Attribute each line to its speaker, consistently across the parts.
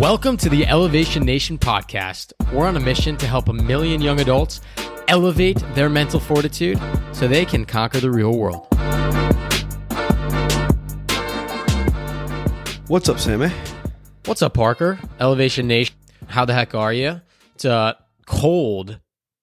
Speaker 1: Welcome to the Elevation Nation podcast. We're on a mission to help a million young adults elevate their mental fortitude so they can conquer the real world.
Speaker 2: What's up, Sammy?
Speaker 1: What's up, Parker? Elevation Nation. How the heck are you? It's a cold,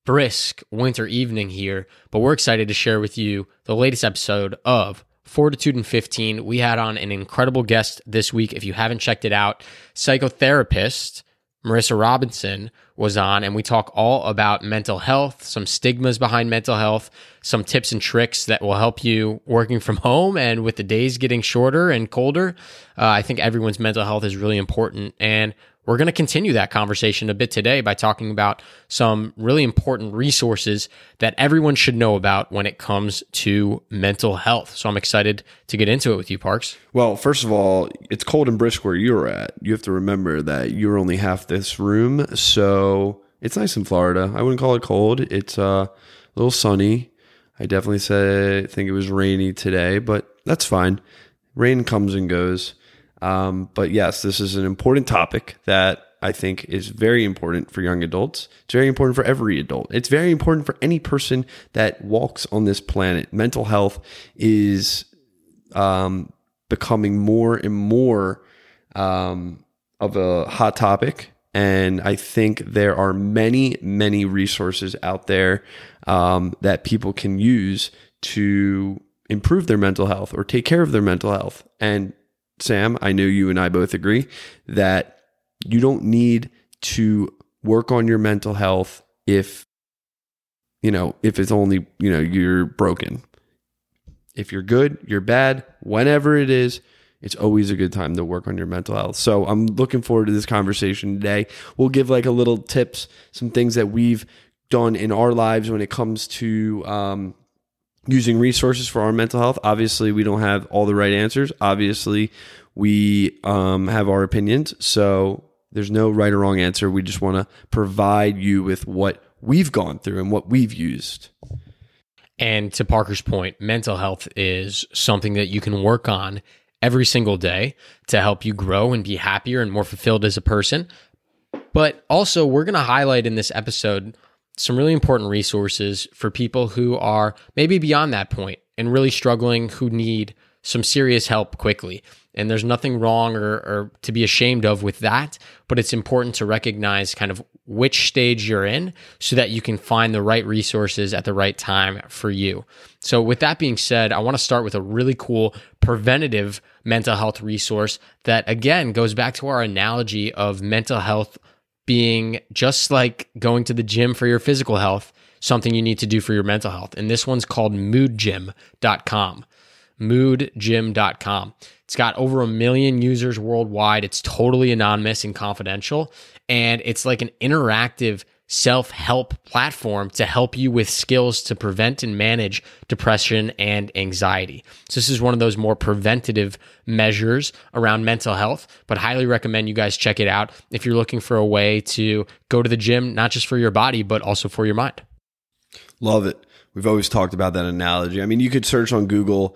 Speaker 1: brisk winter evening here, but we're excited to share with you the latest episode of Fortitude in 15. We had on an incredible guest this week. If you haven't checked it out, psychotherapist Marissa Robinson was on, and we talk all about mental health, some stigmas behind mental health, some tips and tricks that will help you working from home. And with the days getting shorter and colder, uh, I think everyone's mental health is really important. And we're going to continue that conversation a bit today by talking about some really important resources that everyone should know about when it comes to mental health. So I'm excited to get into it with you, Parks.
Speaker 2: Well, first of all, it's cold and brisk where you're at. You have to remember that you're only half this room, so it's nice in Florida. I wouldn't call it cold. It's uh, a little sunny. I definitely say think it was rainy today, but that's fine. Rain comes and goes. Um, but yes, this is an important topic that I think is very important for young adults. It's very important for every adult. It's very important for any person that walks on this planet. Mental health is um, becoming more and more um, of a hot topic. And I think there are many, many resources out there um, that people can use to improve their mental health or take care of their mental health. And Sam, I know you and I both agree that you don't need to work on your mental health if you know, if it's only, you know, you're broken. If you're good, you're bad, whenever it is, it's always a good time to work on your mental health. So I'm looking forward to this conversation today. We'll give like a little tips, some things that we've done in our lives when it comes to um, using resources for our mental health. Obviously, we don't have all the right answers. Obviously, we um, have our opinions. So there's no right or wrong answer. We just want to provide you with what we've gone through and what we've used.
Speaker 1: And to Parker's point, mental health is something that you can work on every single day to help you grow and be happier and more fulfilled as a person. But also, we're going to highlight in this episode some really important resources for people who are maybe beyond that point and really struggling who need some serious help quickly. And there's nothing wrong or, or, to be ashamed of with that, but it's important to recognize kind of which stage you're in so that you can find the right resources at the right time for you. So, with that being said, I want to start with a really cool preventative mental health resource that, again, goes back to our analogy of mental health being just like going to the gym for your physical health, something you need to do for your mental health. And this one's called moodgym.com. Moodgym.com. It's got over a million users worldwide. It's totally anonymous and confidential. And it's like an interactive self help platform to help you with skills to prevent and manage depression and anxiety. So, this is one of those more preventative measures around mental health, but highly recommend you guys check it out if you're looking for a way to go to the gym, not just for your body, but also for your mind.
Speaker 2: Love it. We've always talked about that analogy. I mean, you could search on Google,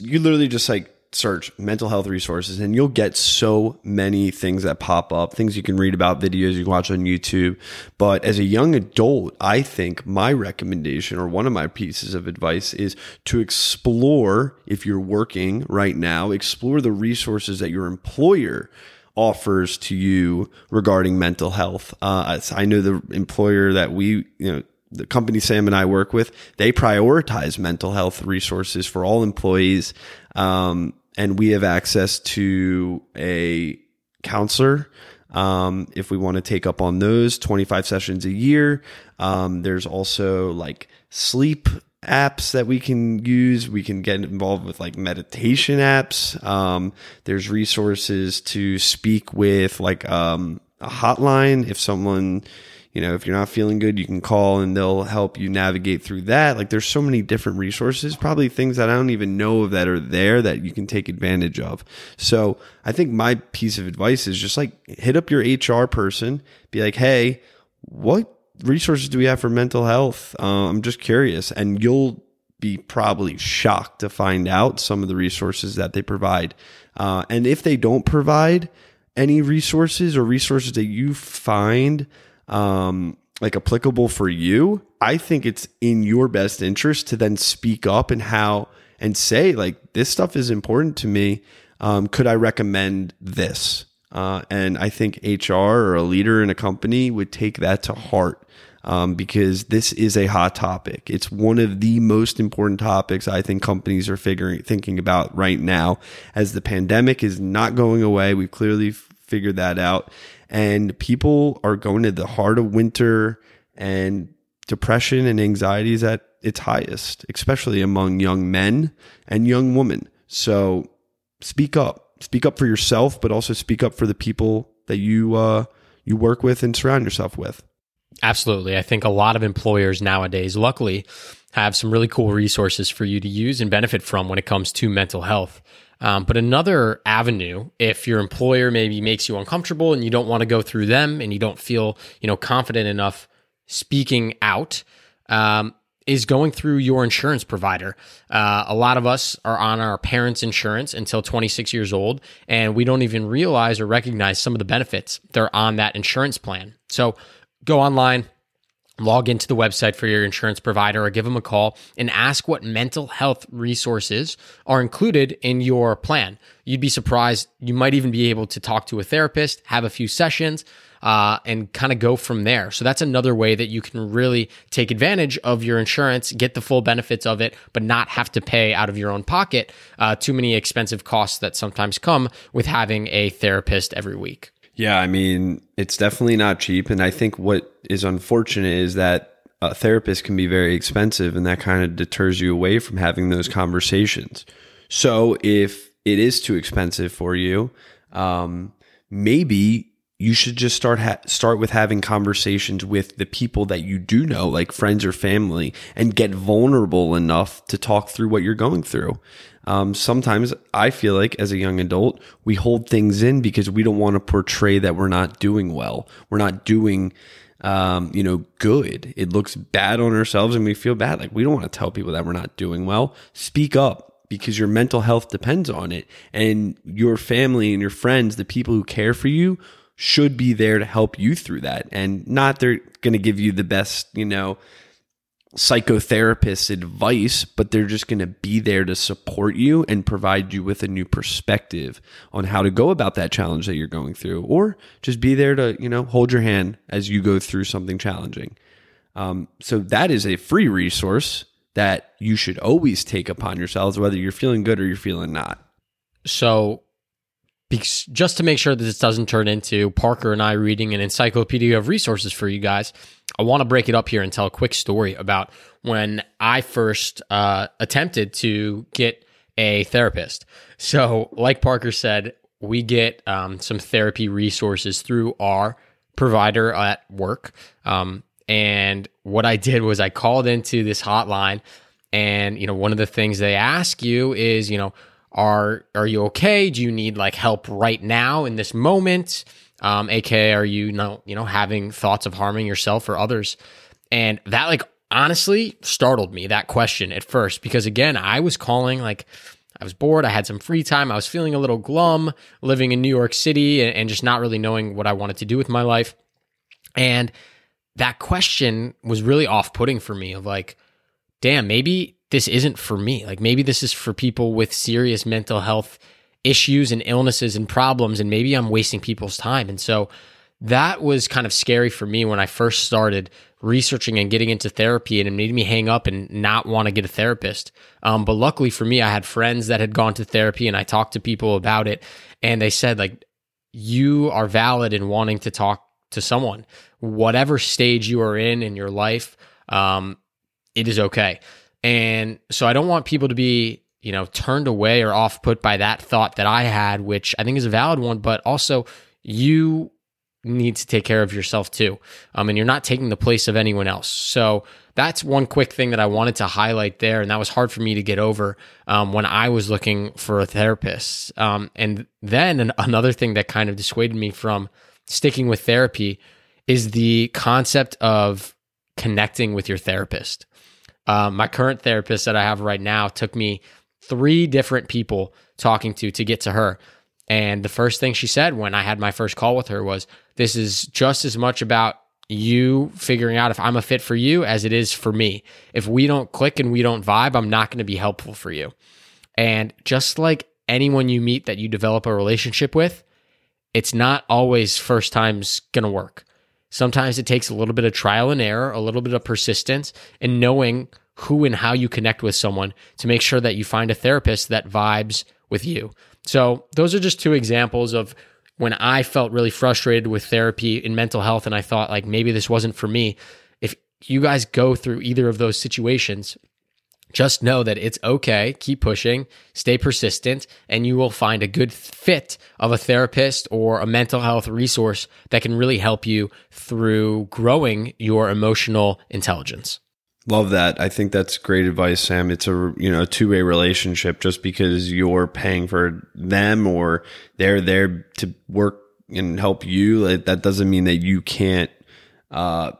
Speaker 2: you literally just like search mental health resources and you'll get so many things that pop up, things you can read about, videos you can watch on YouTube. But as a young adult, I think my recommendation or one of my pieces of advice is to explore, if you're working right now, explore the resources that your employer offers to you regarding mental health. Uh, I know the employer that we, you know, the company Sam and I work with, they prioritize mental health resources for all employees. Um, and we have access to a counselor um, if we want to take up on those 25 sessions a year. Um, there's also like sleep apps that we can use. We can get involved with like meditation apps. Um, there's resources to speak with like um, a hotline if someone you know, if you're not feeling good, you can call and they'll help you navigate through that. Like there's so many different resources, probably things that I don't even know that are there that you can take advantage of. So I think my piece of advice is just like hit up your HR person, be like, Hey, what resources do we have for mental health? Uh, I'm just curious. And you'll be probably shocked to find out some of the resources that they provide. Uh, and if they don't provide, any resources or resources that you find um, like applicable for you, I think it's in your best interest to then speak up and how and say like this stuff is important to me. Um, could I recommend this? Uh, and I think HR or a leader in a company would take that to heart um, because this is a hot topic. It's one of the most important topics I think companies are figuring thinking about right now as the pandemic is not going away. We've clearly figured that out, and people are going to the heart of winter and depression and anxiety is at its highest, especially among young men and young women. So speak up. Speak up for yourself, but also speak up for the people that you uh, you work with and surround yourself with.
Speaker 1: Absolutely. I think a lot of employers nowadays, luckily, have some really cool resources for you to use and benefit from when it comes to mental health. Um, but another avenue, if your employer maybe makes you uncomfortable and you don't want to go through them and you don't feel, you know, confident enough speaking out, um, is going through your insurance provider. Uh, a lot of us are on our parents' insurance until 26 years old, and we don't even realize or recognize some of the benefits that are on that insurance plan. So go online, log into the website for your insurance provider or give them a call and ask what mental health resources are included in your plan. You'd be surprised. You might even be able to talk to a therapist, have a few sessions, uh, and kind of go from there. So that's another way that you can really take advantage of your insurance, get the full benefits of it, but not have to pay out of your own pocket uh, too many expensive costs that sometimes come with having a therapist every week.
Speaker 2: Yeah, I mean, it's definitely not cheap. And I think what is unfortunate is that a therapist can be very expensive, and that kind of deters you away from having those conversations. So if it is too expensive for you, um, maybe you should just start ha- start with having conversations with the people that you do know, like friends or family, and get vulnerable enough to talk through what you're going through. Um, sometimes I feel like as a young adult, we hold things in because we don't want to portray that we're not doing well. We're not doing, um, you know, good. It looks bad on ourselves and we feel bad. Like we don't want to tell people that we're not doing well. Speak up because your mental health depends on it. And your family and your friends, the people who care for you, should be there to help you through that. And not they're going to give you the best, you know, psychotherapist advice, but they're just going to be there to support you and provide you with a new perspective on how to go about that challenge that you're going through, or just be there to, you know, hold your hand as you go through something challenging. Um, so that is a free resource that you should always take upon yourselves, whether you're feeling good or you're feeling not.
Speaker 1: So just to make sure that this doesn't turn into Parker and I reading an encyclopedia of resources for you guys, I want to break it up here and tell a quick story about when I first uh, attempted to get a therapist. So, like Parker said, we get um, some therapy resources through our provider at work. Um, and what I did was I called into this hotline, and you know, one of the things they ask you is, you know, are are you okay? Do you need like help right now in this moment? Um, aka, are you, not you know having thoughts of harming yourself or others? And that like honestly startled me that question at first because again I was calling like I was bored. I had some free time. I was feeling a little glum living in New York City and, and just not really knowing what I wanted to do with my life. And that question was really off putting for me of like, damn, maybe this isn't for me. Like maybe this is for people with serious mental health issues and illnesses and problems, and maybe I'm wasting people's time. And so that was kind of scary for me when I first started researching and getting into therapy, and it made me hang up and not want to get a therapist. Um, but luckily for me, I had friends that had gone to therapy, and I talked to people about it, and they said like, you are valid in wanting to talk to someone, whatever stage you are in in your life. Um, it is okay. And so I don't want people to be, you know, turned away or off put by that thought that I had, which I think is a valid one, but also you need to take care of yourself too. Um, and you're not taking the place of anyone else. So that's one quick thing that I wanted to highlight there. And that was hard for me to get over um, when I was looking for a therapist. Um, and then another thing that kind of dissuaded me from sticking with therapy is the concept of connecting with your therapist. Um, my current therapist that I have right now took me three different people talking to to get to her. And the first thing she said when I had my first call with her was, This is just as much about you figuring out if I'm a fit for you as it is for me. If we don't click and we don't vibe, I'm not going to be helpful for you. And just like anyone you meet that you develop a relationship with, it's not always first time's going to work. Sometimes it takes a little bit of trial and error, a little bit of persistence, and knowing who and how you connect with someone to make sure that you find a therapist that vibes with you. So, those are just two examples of when I felt really frustrated with therapy in mental health and I thought like maybe this wasn't for me. If you guys go through either of those situations, just know that it's okay. Keep pushing, stay persistent, and you will find a good fit of a therapist or a mental health resource that can really help you through growing your emotional intelligence.
Speaker 2: Love that. I think that's great advice, Sam. It's a you know a two way relationship. Just because you're paying for them or they're there to work and help you, that doesn't mean that you can't uh,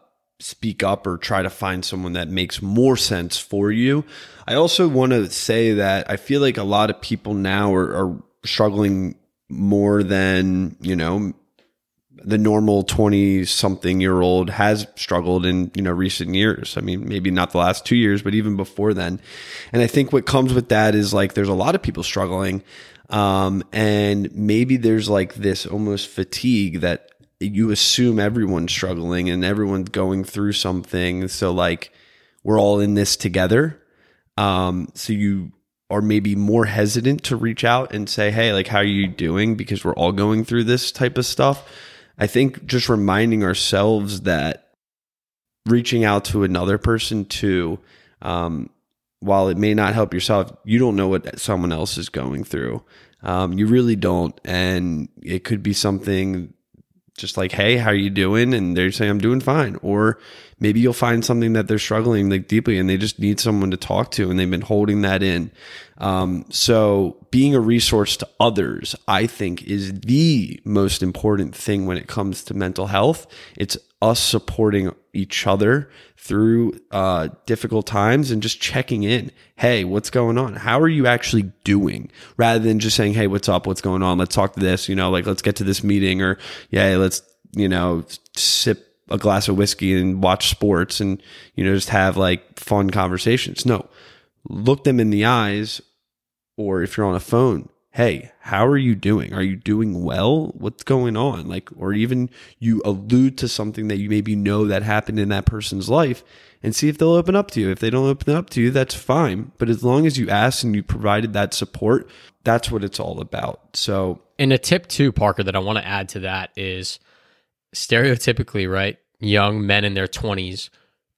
Speaker 2: speak up or try to find someone that makes more sense for you. I also want to say that I feel like a lot of people now are, are struggling more than you know the normal 20 something year old has struggled in you know recent years i mean maybe not the last two years but even before then and i think what comes with that is like there's a lot of people struggling um, and maybe there's like this almost fatigue that you assume everyone's struggling and everyone's going through something. So like we're all in this together. Um, so you are maybe more hesitant to reach out and say hey like how are you doing? Because we're all going through this type of stuff. I think just reminding ourselves that reaching out to another person too, um, while it may not help yourself, you don't know what someone else is going through. Um, you really don't, and it could be something just like, "Hey, how are you doing?" And they're saying, "I'm doing fine," or maybe you'll find something that they're struggling like deeply, and they just need someone to talk to, and they've been holding that in. Um, so being a resource to others, I think, is the most important thing when it comes to mental health. It's us supporting each other through uh, difficult times and just checking in. Hey, what's going on? How are you actually doing? Rather than just saying, hey, what's up? What's going on? Let's talk to this, you know, like let's get to this meeting or, yeah, let's, you know, sip a glass of whiskey and watch sports and, you know, just have like fun conversations. No, look them in the eyes, or if you're on a phone, hey, how are you doing? Are you doing well? What's going on? Like, or even you allude to something that you maybe know that happened in that person's life and see if they'll open up to you. If they don't open up to you, that's fine. But as long as you ask and you provided that support, that's what it's all about. So,
Speaker 1: and a tip too, Parker, that I want to add to that is stereotypically, right? Young men in their 20s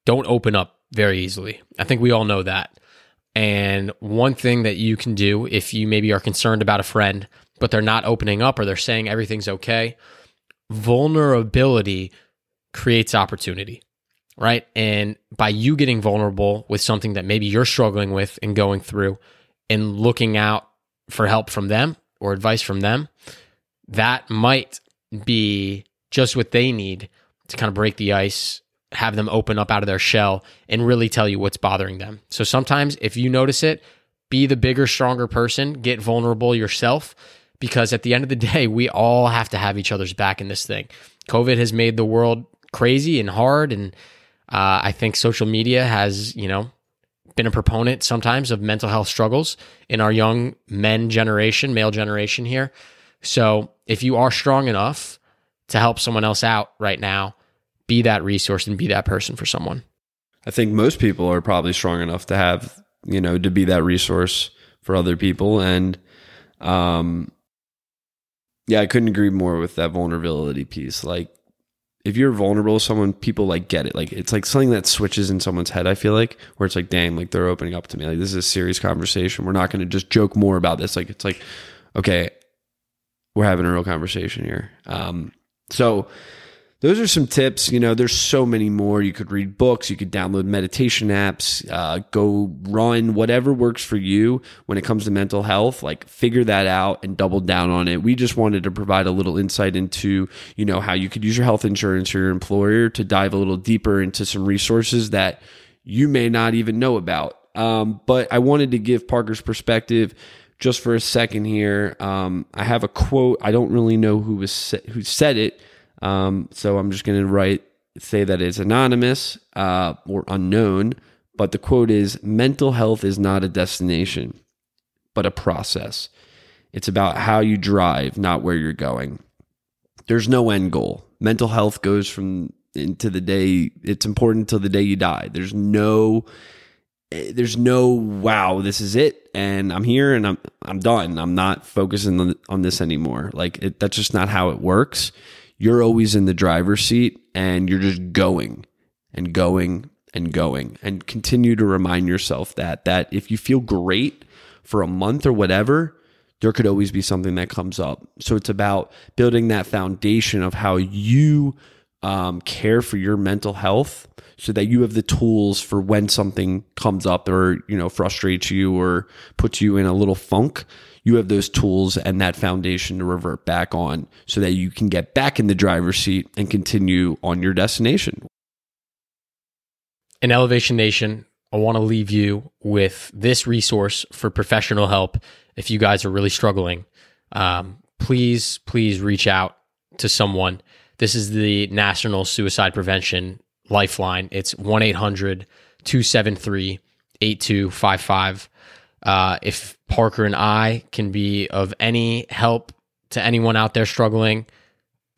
Speaker 1: don't open up very easily. I think we all know that. And one thing that you can do if you maybe are concerned about a friend, but they're not opening up or they're saying everything's okay, vulnerability creates opportunity, right? And by you getting vulnerable with something that maybe you're struggling with and going through and looking out for help from them or advice from them, that might be just what they need to kind of break the ice have them open up out of their shell and really tell you what's bothering them. So sometimes if you notice it, be the bigger, stronger person, get vulnerable yourself because at the end of the day, we all have to have each other's back in this thing. COVID has made the world crazy and hard and uh, I think social media has, you know, been a proponent sometimes of mental health struggles in our young men generation, male generation here. So if you are strong enough to help someone else out right now, be that resource and be that person for someone.
Speaker 2: I think most people are probably strong enough to have, you know, to be that resource for other people. And, um, yeah, I couldn't agree more with that vulnerability piece. Like, if you're vulnerable to someone, people like get it. Like, it's like something that switches in someone's head, I feel like, where it's like, damn, like they're opening up to me. Like, this is a serious conversation. We're not going to just joke more about this. Like, it's like, okay, we're having a real conversation here. Um, so, those are some tips. You know, there's so many more. You could read books, you could download meditation apps, uh, go run, whatever works for you when it comes to mental health. Like, figure that out and double down on it. We just wanted to provide a little insight into, you know, how you could use your health insurance or your employer to dive a little deeper into some resources that you may not even know about. Um, but I wanted to give Parker's perspective just for a second here. Um, I have a quote. I don't really know who was who said it, um, so I'm just going to write say that it's anonymous uh, or unknown. But the quote is: "Mental health is not a destination, but a process. It's about how you drive, not where you're going. There's no end goal. Mental health goes from into the day. It's important till the day you die. There's no." there's no wow this is it and i'm here and i'm i'm done i'm not focusing on, on this anymore like it, that's just not how it works you're always in the driver's seat and you're just going and going and going. And continue to remind yourself that that if you feel great for a month or whatever there could always be something that comes up. So it's about building that foundation of how you um, care for your mental health so that you have the tools for when something comes up or you know frustrates you or puts you in a little funk. You have those tools and that foundation to revert back on so that you can get back in the driver's seat and continue on your destination.
Speaker 1: In elevation nation i want to leave you with this resource for professional help if you guys are really struggling. Um, please please reach out to someone this is the national suicide prevention lifeline. It's 1 800 273 8255. Uh, if Parker and I can be of any help to anyone out there struggling,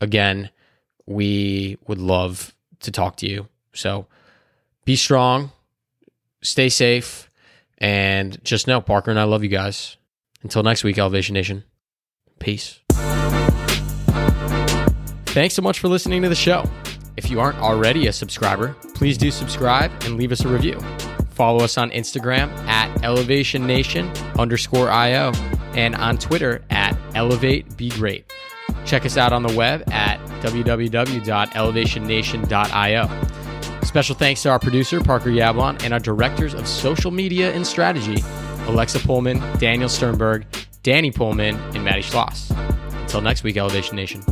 Speaker 1: again, we would love to talk to you. So be strong, stay safe, and just know Parker and I love you guys. Until next week, Elevation Nation. Peace. Thanks so much for listening to the show. If you aren't already a subscriber, please do subscribe and leave us a review. Follow us on Instagram at Elevation Nation underscore IO and on Twitter at Elevate Be Great. Check us out on the web at www.elevationnation.io. Special thanks to our producer, Parker Yablon, and our directors of social media and strategy, Alexa Pullman, Daniel Sternberg, Danny Pullman, and Maddie Schloss. Until next week, Elevation Nation.